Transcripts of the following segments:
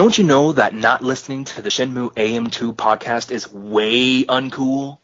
Don't you know that not listening to the Shenmue AM2 podcast is way uncool?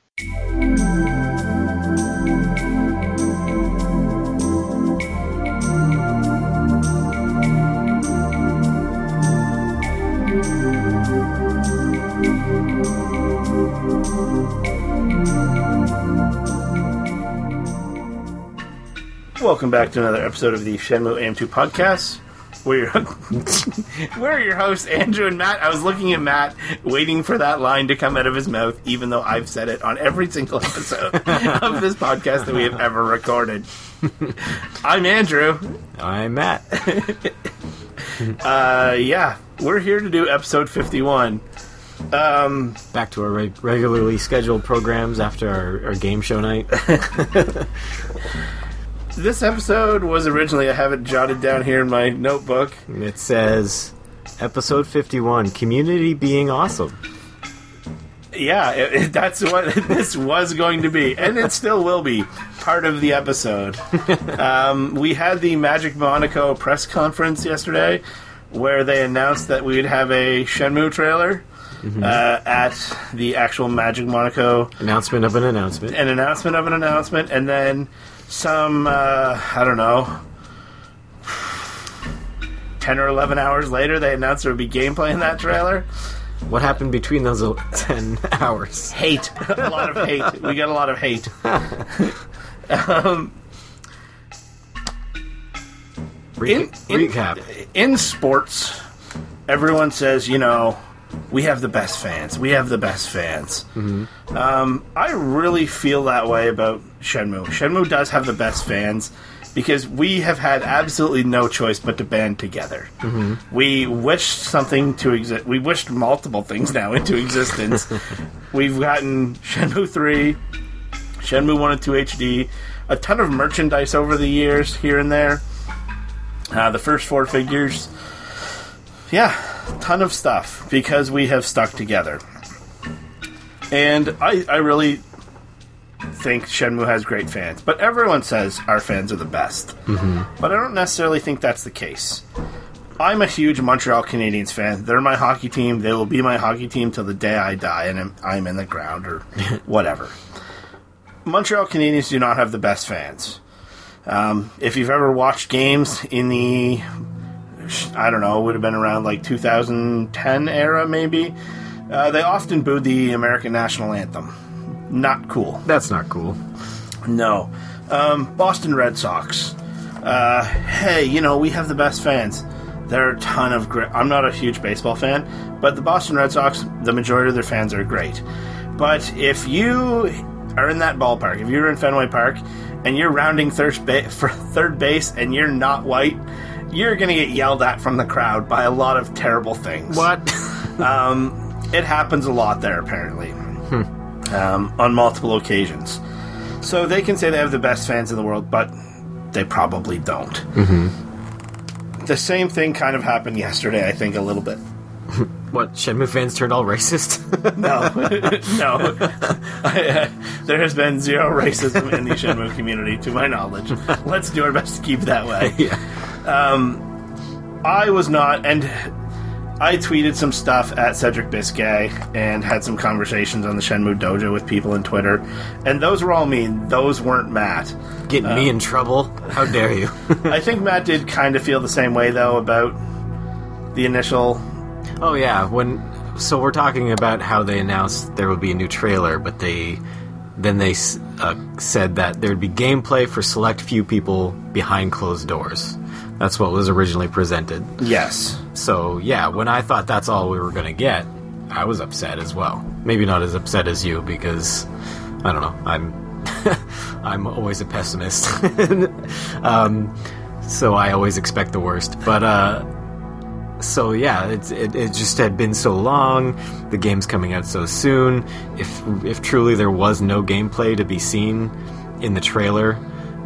Welcome back to another episode of the Shenmue AM2 podcast. We're we're your hosts, Andrew and Matt. I was looking at Matt, waiting for that line to come out of his mouth, even though I've said it on every single episode of this podcast that we have ever recorded. I'm Andrew. I'm Matt. Uh, yeah, we're here to do episode 51. Back to our reg- regularly scheduled programs after our, our game show night. This episode was originally, I have it jotted down here in my notebook. It says episode 51 Community Being Awesome. Yeah, it, it- that's what this was going to be, and it still will be part of the episode. um, we had the Magic Monaco press conference yesterday, where they announced that we would have a Shenmue trailer uh, at the actual Magic Monaco, Announcement of an announcement. an announcement of an announcement, and then some uh, I don't know. 10 or 11 hours later, they announced there would be gameplay in that trailer. What happened between those 10 hours? hate a lot of hate we got a lot of hate Re- in, in, recap. in sports everyone says you know we have the best fans we have the best fans um, i really feel that way about shenmue shenmue does have the best fans because we have had absolutely no choice but to band together. We wished something to exist. We wished multiple things now into existence. We've gotten Shenmue 3, Shenmue 1 and 2 HD, a ton of merchandise over the years here and there. Uh, the first four figures. Yeah, ton of stuff because we have stuck together. And I, I really think Shenmue has great fans, but everyone says our fans are the best. Mm-hmm. But I don't necessarily think that's the case. I'm a huge Montreal Canadiens fan. They're my hockey team. They will be my hockey team till the day I die and I'm, in the ground or whatever. Montreal Canadiens do not have the best fans. Um, if you've ever watched games in the, I don't know, it would have been around like 2010 era maybe, uh, they often booed the American national anthem. Not cool. That's not cool. No. Um, Boston Red Sox. Uh, hey, you know, we have the best fans. There are a ton of great. I'm not a huge baseball fan, but the Boston Red Sox, the majority of their fans are great. But if you are in that ballpark, if you're in Fenway Park and you're rounding third, ba- for third base and you're not white, you're going to get yelled at from the crowd by a lot of terrible things. What? It happens a lot there, apparently, um, on multiple occasions. So they can say they have the best fans in the world, but they probably don't. Mm-hmm. The same thing kind of happened yesterday, I think, a little bit. what? Shenmue fans turned all racist? No, no. I, uh, there has been zero racism in the Shenmue community, to my knowledge. Let's do our best to keep it that way. yeah. I was not, and I tweeted some stuff at Cedric Biscay and had some conversations on the Shenmue Dojo with people on Twitter, and those were all me. Those weren't Matt. Getting me in trouble? How dare you? I think Matt did kind of feel the same way though about the initial. Oh yeah, when so we're talking about how they announced there would be a new trailer, but they then they uh, said that there'd be gameplay for select few people behind closed doors. That's what was originally presented. Yes, So yeah, when I thought that's all we were gonna get, I was upset as well. Maybe not as upset as you because I don't know. I'm I'm always a pessimist. um, so I always expect the worst. But uh, so yeah, it's, it it just had been so long. The game's coming out so soon. If if truly there was no gameplay to be seen in the trailer.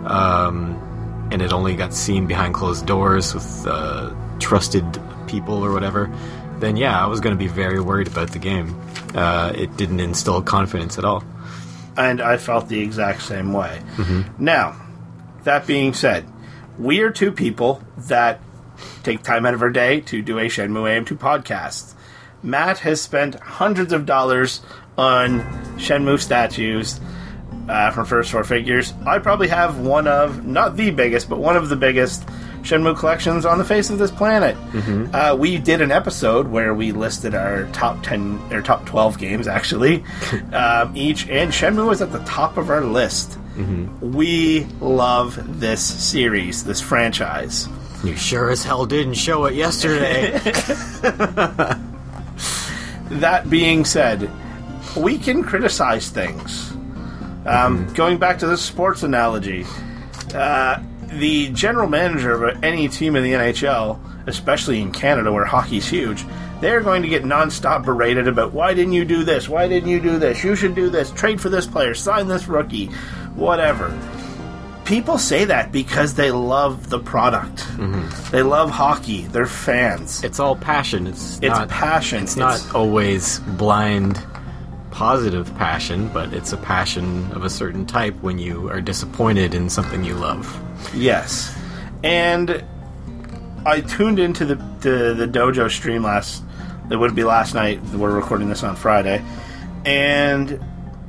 Um, and it only got seen behind closed doors with uh, trusted people or whatever, then yeah, I was going to be very worried about the game. Uh, it didn't instill confidence at all. and I felt the exact same way. Now, that being said, we are two people that take time out of our day to do a Shenmue AM2 podcast. Matt has spent hundreds of dollars on Shenmue statues uh, from First Four Figures. I probably have one of, not the biggest, but one of the biggest Shenmue collections on the face of this planet. Uh, we did an episode where we listed our top 10 or top 12 games, actually, um, each, and Shenmue was at the top of our list. We love this series, this franchise. You sure as hell didn't show it yesterday. That being said, we can criticize things. Um, Going back to the sports analogy, uh, the general manager of any team in the NHL, especially in Canada where hockey's huge, they're going to get nonstop berated about why didn't you do this? Why didn't you do this? You should do this. Trade for this player. Sign this rookie. Whatever. People say that because they love the product. They love hockey. They're fans. it's all passion. It's It's not, passion. It's not always blind positive passion, but it's a passion of a certain type when you are disappointed in something you love. Yes, and I tuned into the the, the dojo stream last. That would be last night. We're recording this on Friday, and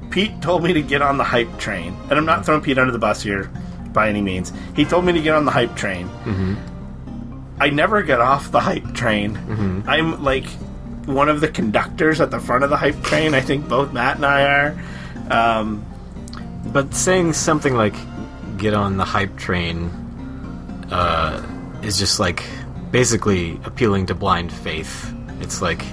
Pete told me to get on the hype train. And I'm not mm-hmm. throwing Pete under the bus here by any means. He told me to get on the hype train. Mm-hmm. I never get off the hype train. Mm-hmm. I'm like one of the conductors at the front of the hype train. I think both Matt and I are. Um, But saying something like "get on the hype train" uh, is just like basically appealing to blind faith. It's like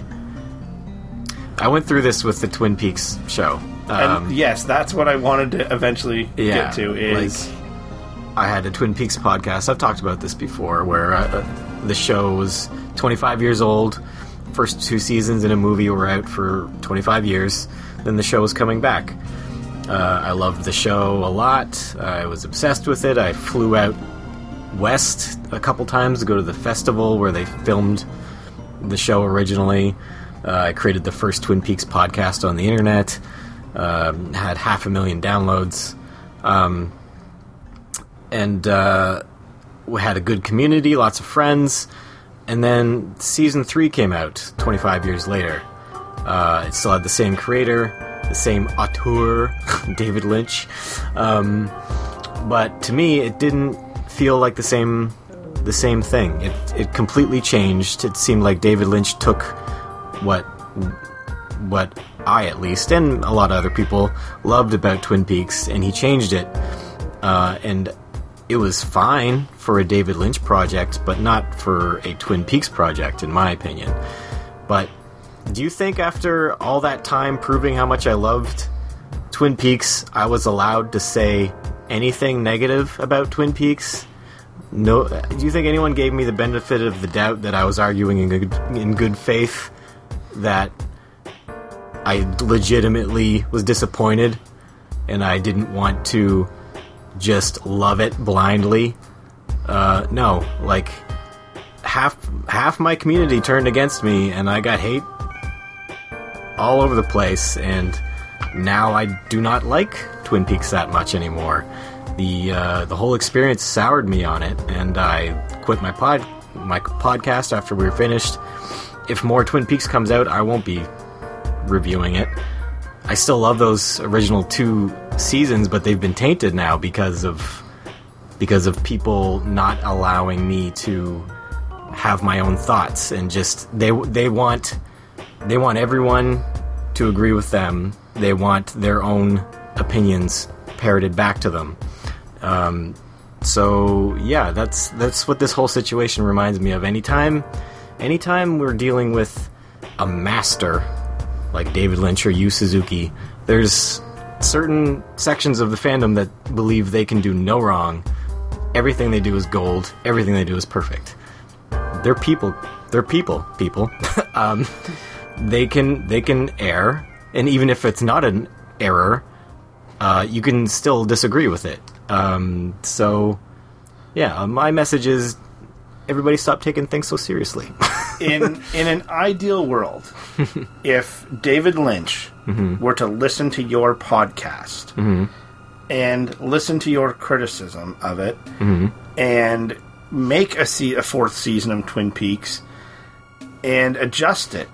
I went through this with the Twin Peaks show. and Um, yes, that's what I wanted to eventually yeah, get to. Is like I had a Twin Peaks podcast. I've talked about this before, where uh, the show was 25 years old. First two seasons in a movie were out for 25 years. Then the show was coming back. Uh, I loved the show a lot. I was obsessed with it. I flew out west a couple times to go to the festival where they filmed the show originally. Uh, I created the first Twin Peaks podcast on the internet. Um, had half a million downloads. Um, and uh, we had a good community, lots of friends. And then season three came out 25 years later. Uh, it still had the same creator, the same auteur, David Lynch. Um, but to me, it didn't feel like the same the same thing. It it completely changed. It seemed like David Lynch took what what I at least and a lot of other people loved about Twin Peaks, and he changed it. Uh, and it was fine for a David Lynch project, but not for a Twin Peaks project, in my opinion. But do you think after all that time proving how much I loved Twin Peaks, I was allowed to say anything negative about Twin Peaks? No. Do you think anyone gave me the benefit of the doubt that I was arguing in good, in good faith that I legitimately was disappointed and I didn't want to just love it blindly? Uh, no, like half half my community turned against me, and I got hate all over the place. And now I do not like Twin Peaks that much anymore. The uh, the whole experience soured me on it, and I quit my pod my podcast after we were finished. If more Twin Peaks comes out, I won't be reviewing it. I still love those original two seasons, but they've been tainted now because of because of people not allowing me to have my own thoughts and just they they want they want everyone to agree with them. They want their own opinions parroted back to them. Um, so yeah, that's that's what this whole situation reminds me of. Anytime, anytime we're dealing with a master like David Lynch or Yu Suzuki, there's certain sections of the fandom that believe they can do no wrong. Everything they do is gold. Everything they do is perfect. They're people. They're people. People. um, they can they can err, and even if it's not an error, uh, you can still disagree with it. Um, so, yeah, my message is everybody stop taking things so seriously. in in an ideal world, if David Lynch Mm-hmm. were to listen to your podcast mm-hmm. and listen to your criticism of it mm-hmm. and make a, se- a fourth season of Twin Peaks and adjust it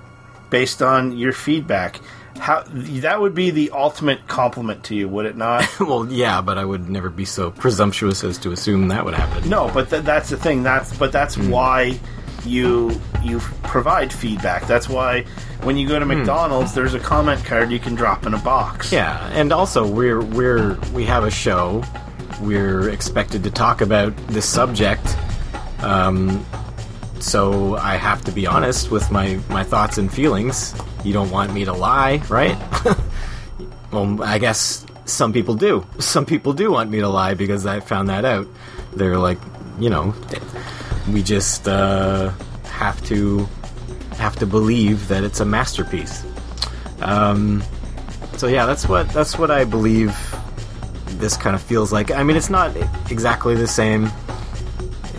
based on your feedback. How that would be the ultimate compliment to you, would it not? well, yeah, but I would never be so presumptuous as to assume that would happen. no, but th- that's the thing. That's but that's why you you provide feedback. That's why when you go to McDonald's, there's a comment card you can drop in a box. Yeah, and also we're we're we have a show. We're expected to talk about this subject. Um, so I have to be honest with my my thoughts and feelings. You don't want me to lie, right? well, I guess some people do. Some people do want me to lie because I found that out. They're like, you know, we just uh, have to have to believe that it's a masterpiece. Um, so yeah, that's what that's what I believe. This kind of feels like. I mean, it's not exactly the same.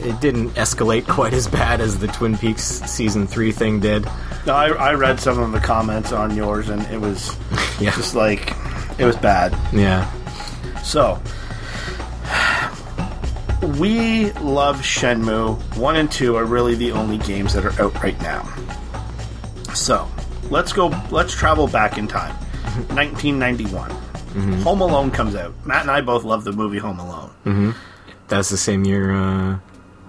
It didn't escalate quite as bad as the Twin Peaks season three thing did. No, I, I read some of the comments on yours, and it was Yeah, just like it was bad. yeah, So, we love Shenmue. 1 and 2 are really the only games that are out right now. So, let's go, let's travel back in time. Mm-hmm. 1991. Mm-hmm. Home Alone comes out. Matt and I both love the movie Home Alone. Mm-hmm. that's the same year uh,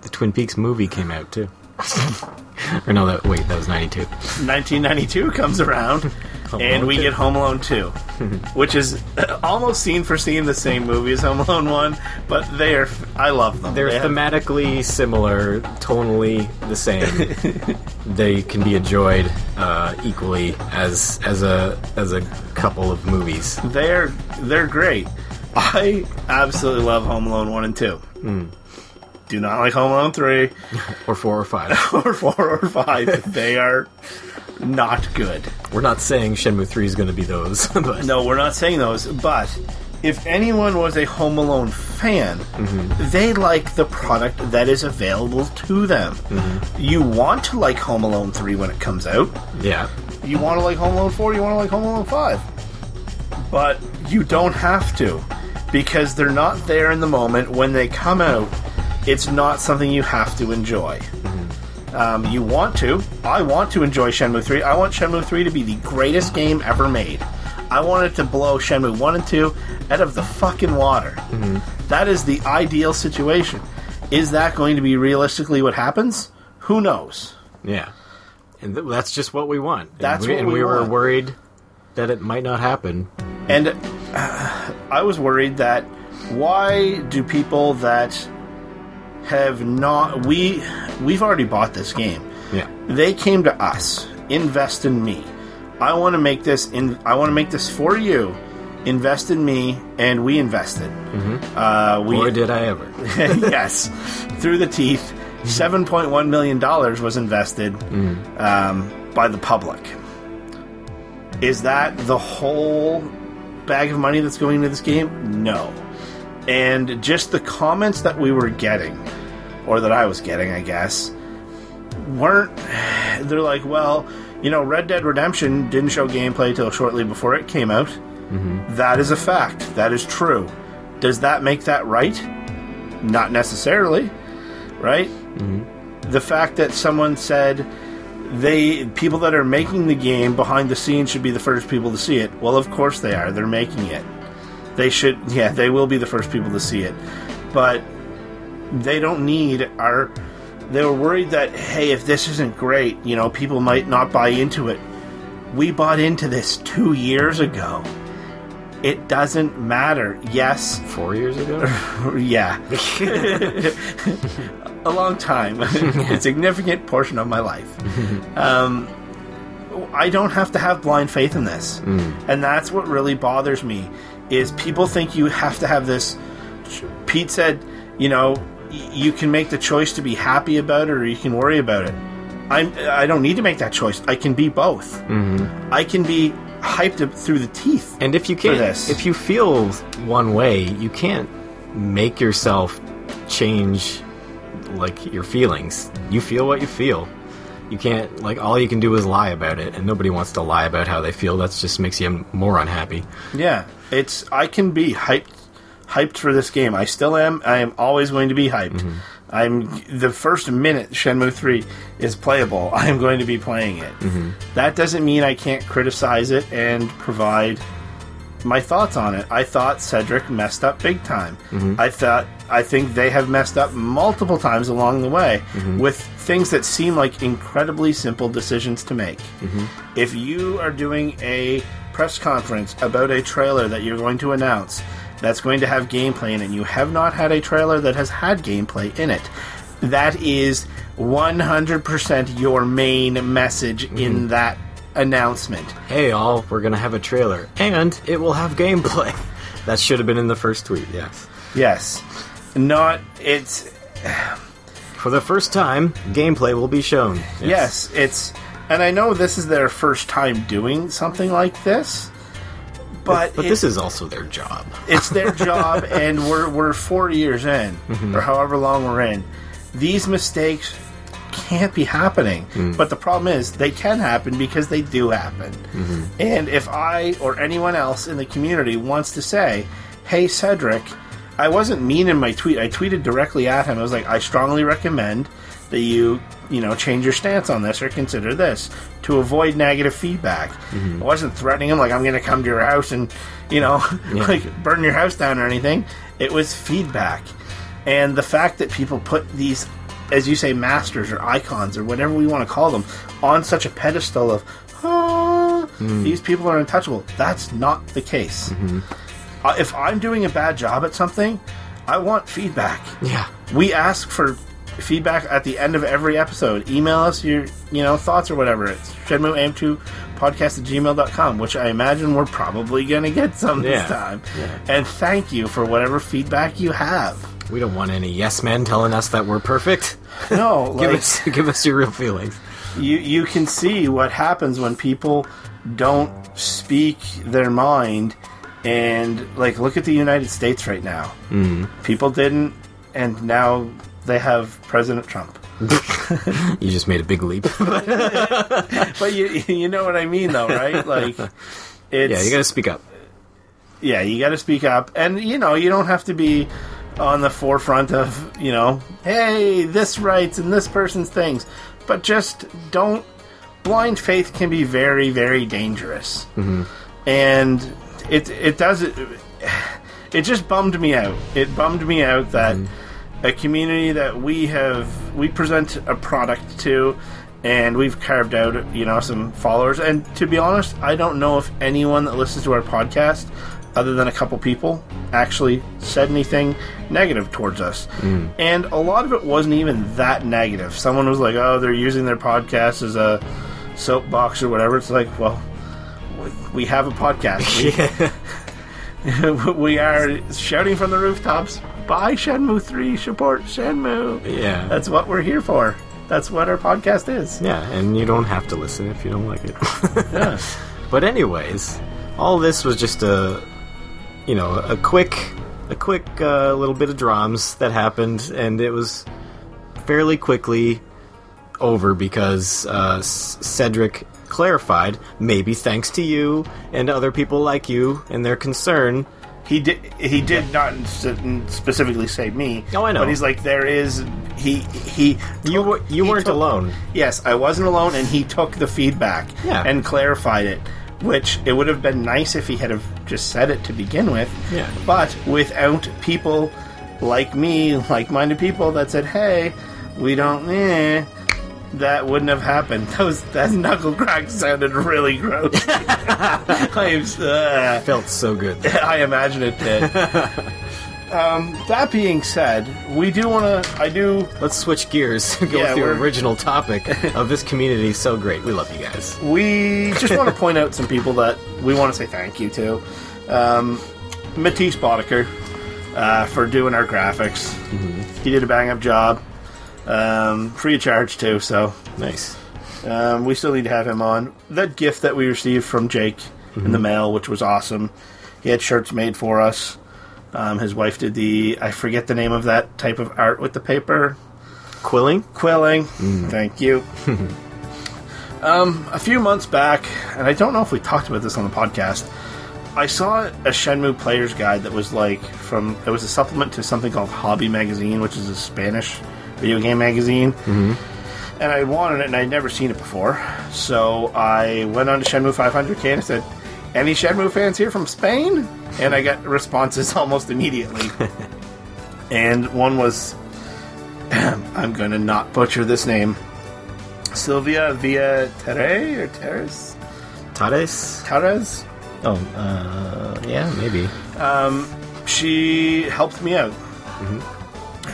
the Twin Peaks movie came out too. or no, that wait, that was ninety two. 1992 comes around, and Alone we 2. get Home Alone 2, which is almost scene for scene the same movie as Home Alone 1, but they are, I love them. They're They have- thematically similar, tonally the same. they can be enjoyed uh, equally as as a as a couple of movies. They're they're great. I absolutely love Home Alone one and two. Do not like Home Alone three or four or five. or four or five. they are not good. We're not saying Shenmue three is going to be those, but No, we're not saying those. But if anyone was a Home Alone fan, mm-hmm. they like the product that is available to them. Mm-hmm. You want to like Home Alone three when it comes out. yeah, You want to like Home Alone 4, you want to like Home Alone 5. But you don't have to because they're not there in the moment. When they come out, it's not something you have to enjoy. Um, you want to. I want to enjoy Shenmue 3. I want Shenmue 3 to be the greatest game ever made. I want it to blow Shenmue 1 and 2 out of the fucking water. That is the ideal situation. Is that going to be realistically what happens? Who knows? yeah, and th- that's just what we want. And That's we, what and we we were worried that it might not happen. And uh, I was worried that why do people that have not we we've already bought this game. Yeah, They came to us, invest in me. I want to make this in I want to make this for you. Invest in me, and we invested. Uh, we boy did I ever. yes, through the teeth. Seven point one million dollars was invested um, by the public. Is that the whole bag of money that's going into this game? No. And just the comments that we were getting, or that I was getting, I guess, weren't. They're like, well, you know, Red Dead Redemption didn't show gameplay till shortly before it came out. Mm-hmm. That is a fact. That is true. Does that make that right? Not necessarily, right? Mm-hmm. The fact that someone said they people that are making the game behind the scenes should be the first people to see it. Well, of course they are. They're making it. They should yeah, they will be the first people to see it. But they don't need our they were worried that hey, if this isn't great, you know, people might not buy into it. We bought into this 2 years ago. It doesn't matter. Yes, Four years ago. yeah. a long time. a significant portion of my life. Um, I don't have to have blind faith in this. And that's what really bothers me is people think you have to have this Pete said, you know, you can make the choice to be happy about it or you can worry about it. I'm I don't need to make that choice. I can be both. Mm-hmm. I can be hyped up through the teeth. And if you can't, if you feel one way, you can't make yourself change like your feelings. You feel what you feel. You can't like all you can do is lie about it, and nobody wants to lie about how they feel. That just makes you more unhappy. Yeah, it's I can be hyped hyped for this game. I still am. I am always going to be hyped. Mm-hmm. I'm the first minute Shenmue 3 is playable, I am going to be playing it. Mm-hmm. That doesn't mean I can't criticize it and provide my thoughts on it. I thought Cedric messed up big time. Mm-hmm. I thought I think they have messed up multiple times along the way with things that seem like incredibly simple decisions to make. If you are doing a press conference about a trailer that you're going to announce that's going to have gameplay in it, and you have not had a trailer that has had gameplay in it, that is 100% your main message in mm-hmm. that announcement. Hey, all, we're gonna have a trailer, and it will have gameplay. That should have been in the first tweet. Yes. Yes. Not it's For the first time, gameplay will be shown. yes, it's and I know this is their first time doing something like this. But, But it- this is also their job. it's their job and we're we're 4 years in Mm-hmm. or however long we're in. These mistakes can't be happening. Mm. But the problem is they can happen because they do happen. Mm-hmm. And if I or anyone else in the community wants to say, "Hey Cedric, I wasn't mean in my tweet. I tweeted directly at him. I was like, I strongly recommend that you, you know, change your stance on this or consider this to avoid negative feedback. I wasn't threatening him like I'm going to come to your house and, you know, like burn your house down or anything. It was feedback. And the fact that people put these, as you say, masters or icons or whatever we want to call them, on such a pedestal of, ah, these people are untouchable. That's not the case. Uh, if I'm doing a bad job at something, I want feedback. Yeah. We ask for feedback at the end of every episode. Email us your you know thoughts or whatever. It's shenmueam2 podcast at gmail.com, which I imagine we're probably gonna get some Yeah. this time. Yeah. And thank you for whatever feedback you have. We don't want any yes men telling us that we're perfect. No, give like, us give us your real feelings. you you can see what happens when people don't speak their mind and like look at the United States right now. Mm. People didn't and now they have President Trump. You just made a big leap. But you you know what I mean though, right? Like it's yeah, you gotta speak up. yeah, you got to speak up, and you know, you don't have to be on the forefront of you know, hey, this rights and this person's things, but just don't. Blind faith can be very, very dangerous, mm-hmm. and it it does it. It just bummed me out. It bummed me out that mm-hmm. A community that we have we present a product to and we've carved out you know some followers. And to be honest i don't know if anyone that listens to our podcast other than a couple people actually said anything negative towards us. Mm. And a lot of it wasn't even that negative. Someone was like oh they're using their podcast as a soapbox or whatever. It's like well we have a podcast. We, we are shouting from the rooftops buy shenmue 3 support shenmue Yeah. that's what we're here for. That's what our podcast is. yeah, and you don't have to listen if you don't like it. Yeah. But anyways, all this was just a, you know, a quick, a quick uh, little bit of drums that happened, and it was fairly quickly over because uh, Cedric clarified, maybe thanks to you and other people like you and their concern. He did. He did not specifically say me. Oh, I know. But he's like, there is. He he. You were- you he weren't took- alone. Yes, I wasn't alone, and he took the feedback Yeah. and clarified it. Which it would have been nice if he had have just said it to begin with. Yeah. But without people like me, like-minded people that said, "Hey, we don't," eh, that wouldn't have happened. Those that knuckle crack sounded really gross. I'm, uh, Felt so good. I imagine it did. um, that being said, we do want to. I do. Let's switch gears. And go Yeah, with the original topic of this community. So great. We love you guys. We just want to point out some people that we want to say thank you to. Um, Matisse Boddicker uh, for doing our graphics. He did a bang up job. Um, free of charge too. So Nice. Um, we still need to have him on. That gift that we received from Jake in the mail, which was awesome. He had shirts made for us. Um, his wife did the I forget the name of that type of art with the paper Quilling. quilling. Thank you. um, a few months back, and I don't know if we talked about this on the podcast. I saw a Shenmue player's guide that was like from it was a supplement to something called Hobby Magazine, which is a Spanish video game magazine. Mm-hmm. And I wanted it, and I'd never seen it before. So I went on to Shenmue 500K and I said, "Any Shenmue fans here from Spain?" And I got responses almost immediately. and one was, I'm going to not butcher this name, Sylvia Via Tere or Teres Tades? Teres. Oh, uh, yeah, maybe. she helped me out.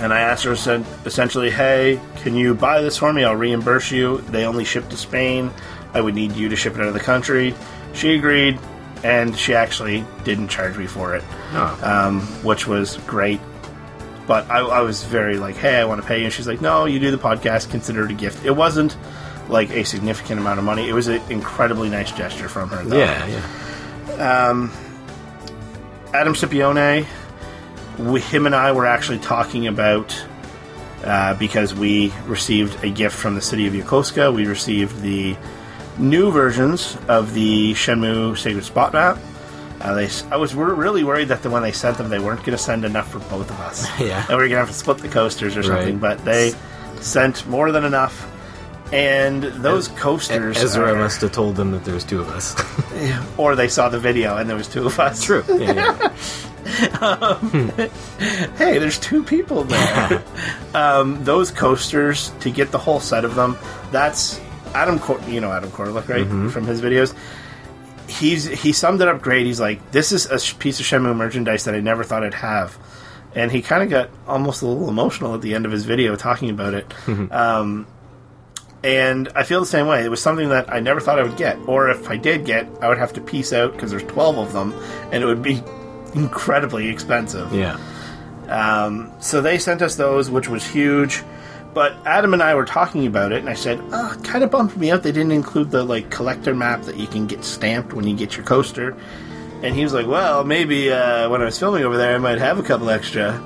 And I asked her said, essentially, hey, can you buy this for me? I'll reimburse you. They only ship to Spain. I would need you to ship it out of the country. She agreed, and she actually didn't charge me for it, Oh. um, which was great. But I, I was very like, hey, I want to pay you. And she's like, no, you do the podcast, consider it a gift. It wasn't like a significant amount of money. It was an incredibly nice gesture from her. Though. yeah, yeah. Adam Scipione, we, him and I were actually talking about uh, because we received a gift from the city of Yokosuka. We received the new versions of the Shenmue Sacred Spot map. Uh, they, I was wor- really worried that the, when they sent them, they weren't going to send enough for both of us. Yeah. and we were going to have to split the coasters or something. Right. But they sent more than enough. And those coasters, Ezra are- must have told them that there was two of us. or they saw the video and there was two of us. True. Yeah, yeah. hey, there's two people there. um, those coasters to get the whole set of them. That's Adam. Cor- you know Adam Koralik, right? From his videos. He's he summed it up great. He's like, this is a piece of Shenmue merchandise that I never thought I'd have, and he kind of got almost a little emotional at the end of his video talking about it. um, and I feel the same way. It was something that I never thought I would get, or if I did get, I would have to piece out because there's 12 of them, and it would be incredibly expensive. yeah. Um, so they sent us those, which was huge. But Adam and I were talking about it, and I said, "Oh, kind of bummed me out. They didn't include the like collector map that you can get stamped when you get your coaster." And he was like, "Well, maybe uh, when I was filming over there, I might have a couple extra."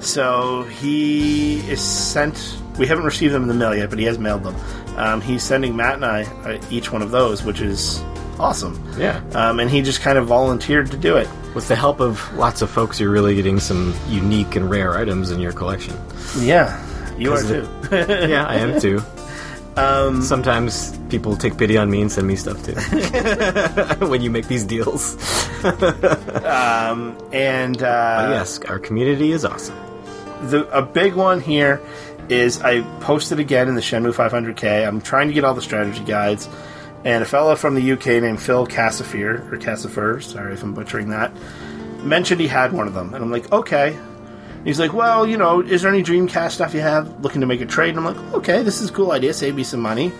So he is sent. We haven't received them in the mail yet, but he has mailed them. Um, he's sending Matt and I uh, each one of those, which is awesome. Yeah. Um, and he just kind of volunteered to do it. With the help of lots of folks, you're really getting some unique and rare items in your collection. Yeah, you are too. yeah, I am too. Um, Sometimes people take pity on me and send me stuff too. when you make these deals. and uh, yes, our community is awesome. the a big one here is I posted again in the Shenmue 500K. I'm trying to get all the strategy guides, and a fellow from the UK named Phil Cassifer or Cassifer, sorry if I'm butchering that, mentioned he had one of them, and I'm like, okay. He's like, well, you know, is there any Dreamcast stuff you have looking to make a trade? And I'm like, okay, this is a cool idea, save me some money.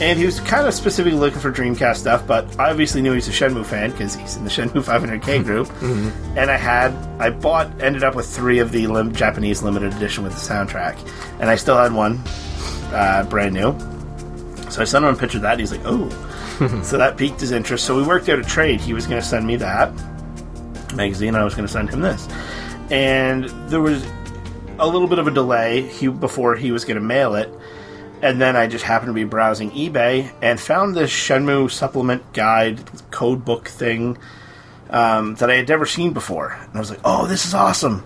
And he was kind of specifically looking for Dreamcast stuff, but I obviously knew he's a Shenmue fan because he's in the Shenmue 500K group. And I had, I bought, ended up with three of the lim- Japanese limited edition with the soundtrack, and I still had one uh, brand new. So I sent him a picture of that. He's like, oh, so that piqued his interest. So we worked out a trade. He was going to send me that magazine. I was going to send him this, and there was a little bit of a delay he, before he was going to mail it. And then I just happened to be browsing eBay and found this Shenmue supplement guide code book thing um, that I had never seen before. And I was like, oh, this is awesome.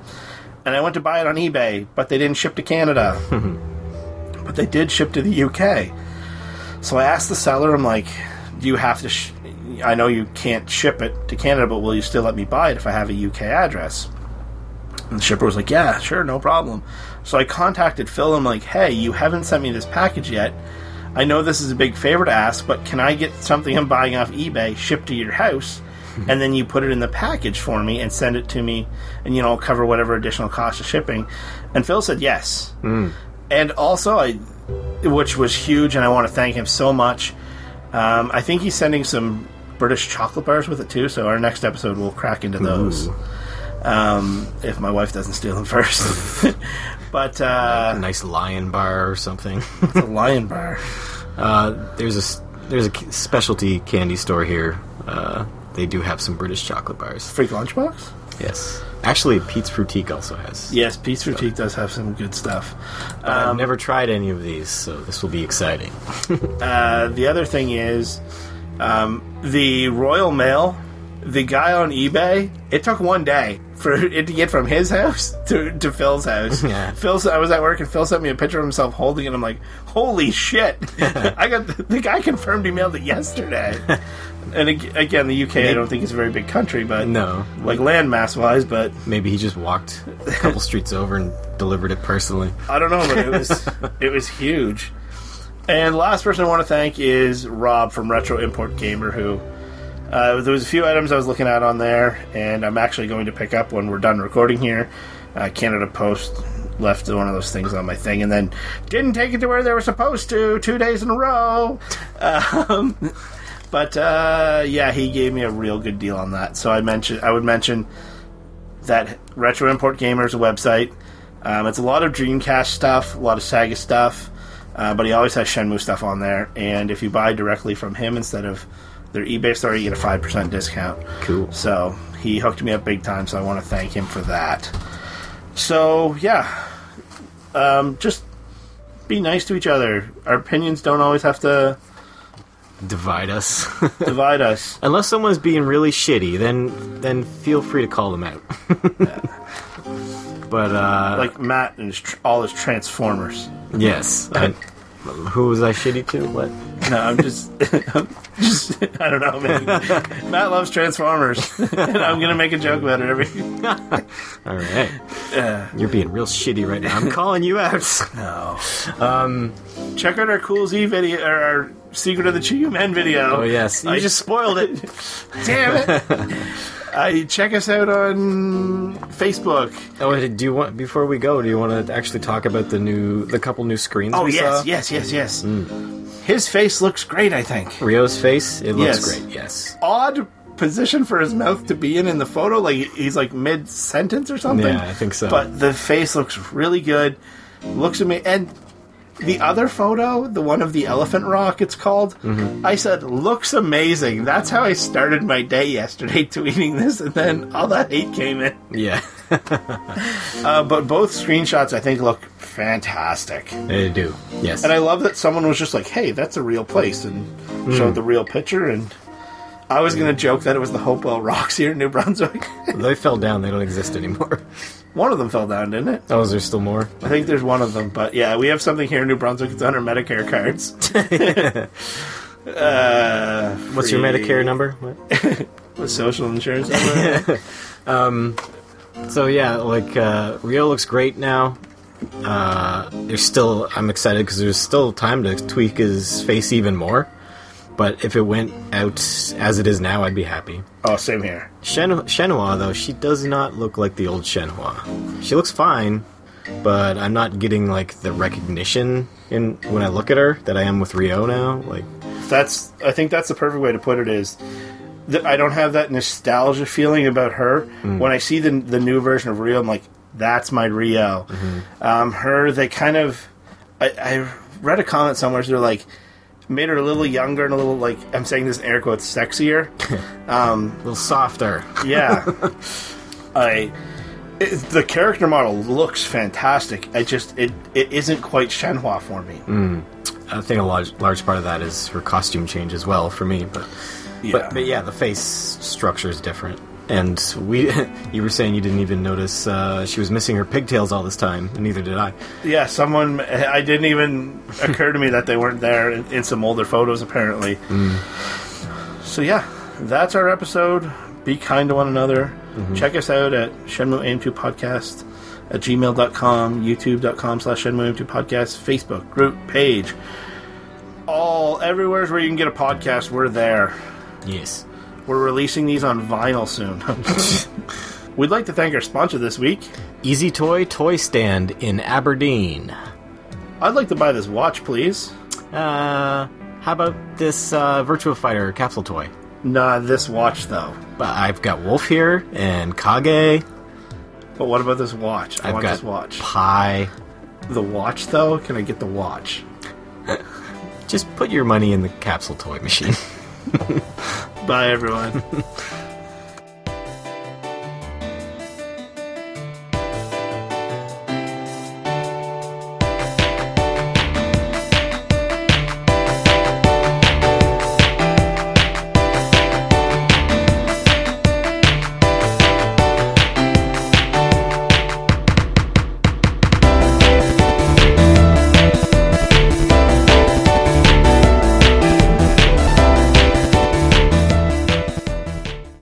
And I went to buy it on eBay, but they didn't ship to Canada. but they did ship to the UK. So I asked the seller, I'm like, do you have to. Sh- I know you can't ship it to Canada, but will you still let me buy it if I have a UK address? And the shipper was like, yeah, sure, no problem. So I contacted Phil. I'm like, hey, you haven't sent me this package yet. I know this is a big favor to ask, but can I get something I'm buying off eBay shipped to your house? and then you put it in the package for me and send it to me, and you know, I'll cover whatever additional cost of shipping. And Phil said yes. And also, I, which was huge, and I want to thank him so much. Um, I think he's sending some British chocolate bars with it too. So our next episode we'll crack into those. Um, if my wife doesn't steal them first. but A uh, nice lion bar or something. it's a lion bar. Uh, there's a there's a specialty candy store here. Uh, they do have some British chocolate bars. Freak lunchbox. Yes, actually, Pete's Frootique also has. Yes, Pete's Boutique does have some good stuff. But I've never tried any of these, so this will be exciting. Uh, the other thing is um, the Royal Mail the guy on eBay, it took one day for it to get from his house to, to Phil's house. Yeah. Phil, I was at work and Phil sent me a picture of himself holding it. I'm like, holy shit! I got the, the guy confirmed he mailed it yesterday. and ag- again, the UK I don't think is a very big country, but No. like landmass wise, but Maybe he just walked a couple streets over and delivered it personally. I don't know, but it was it was huge. And last person I want to thank is Rob from Retro Import Gamer, who uh, there was a few items I was looking at on there, and I'm actually going to pick up when we're done recording here. Uh, Canada Post left one of those things on my thing, and then didn't take it to where they were supposed to two days in a row. Um, but uh, yeah, he gave me a real good deal on that. So I mentioned I would mention that Retro Import Gamers website. Um, it's a lot of Dreamcast stuff, a lot of Sega stuff, uh, but he always has Shenmue stuff on there. And if you buy directly from him instead of their eBay store, you get a five percent discount. Cool. So he hooked me up big time. So I want to thank him for that. So yeah, um, just be nice to each other. Our opinions don't always have to Divide us. divide us. Unless someone's being really shitty, then then feel free to call them out. but uh Like Matt and his tr- all his Transformers. yes. I, who was I shitty to? What? No, I'm just, I'm just I don't know, man. Matt loves Transformers, and I'm gonna make a joke about it every. All right. Uh, You're being real shitty right now. I'm calling you out. no. Um, check out our Cool Z video, or our Secret of the Chiyu Men video. Oh yes. You I- just spoiled it. Damn it! Uh, check us out on Facebook. Oh, do you want before we go? Do you want to actually talk about the new, the couple new screens? Oh we yes, saw? yes, yes, yes. His face looks great. I think Ryo's face. It looks Yes. great. Yes. odd position for his mouth to be in in the photo. Like he's like mid sentence or something. Yeah, I think so. But the face looks really good. Looks amazing. And the other photo, the one of the elephant rock, it's called. Mm-hmm. I said looks amazing. That's how I started my day yesterday, tweeting this, and then all that hate came in. Yeah. Uh, but both screenshots, I think, look fantastic. they do. Yes. And I love that someone was just like, "Hey, that's a real place," and Hmm. showed the real picture. And I was going to joke that it was the Hopewell Rocks here in New Brunswick. they fell down. They don't exist anymore. one of them fell down, didn't it? Oh, is there still more? I think there's one of them. But yeah, we have something here in New Brunswick. It's on our Medicare cards. uh, What's your free- Medicare number? What? Social insurance number. So yeah, like uh, Ryo looks great now. Uh, there's still I'm excited because there's still time to tweak his face even more. But if it went out as it is now, I'd be happy. oh, same here. Shen- Shenhua though, she does not look like the old Shenhua. She looks fine, but I'm not getting like the recognition in when I look at her that I am with Ryo now. Like That's. I think that's the perfect way to put it. Is that I don't have that nostalgia feeling about her. When I see the the new version of Ryo, I'm like, that's my Ryo. Um, her, they kind of. I, I read a comment somewhere. So they're like. Made her a little younger and a little like I'm saying this in air quotes sexier. um, a little softer. Yeah. I it, the character model looks fantastic. I just it it isn't quite Shenhua for me. I think a large large part of that is her costume change as well for me, but Yeah. but, but yeah, the face structure is different. And we, you were saying you didn't even notice uh, she was missing her pigtails all this time, and neither did I. Yeah, someone I didn't even occur to me that they weren't there in, in some older photos apparently. So yeah, that's our episode. Be kind to one another. Check us out at Shenmue AM2 Podcast at gmail.com, youtube.com slash Shenmue AM2 Podcast, Facebook group page. All everywhere's where you can get a podcast, we're there. Yes. We're releasing these on vinyl soon. We'd like to thank our sponsor this week. Easy Toy Toy Stand in Aberdeen. I'd like to buy this watch, please. Uh, how about this uh, Virtua Fighter capsule toy? Nah, this watch though. But I've got Wolf here and Kage. But what about this watch? I I've want got this watch. Pie. The watch though? Can I get the watch? Just put your money in the capsule toy machine. Bye everyone.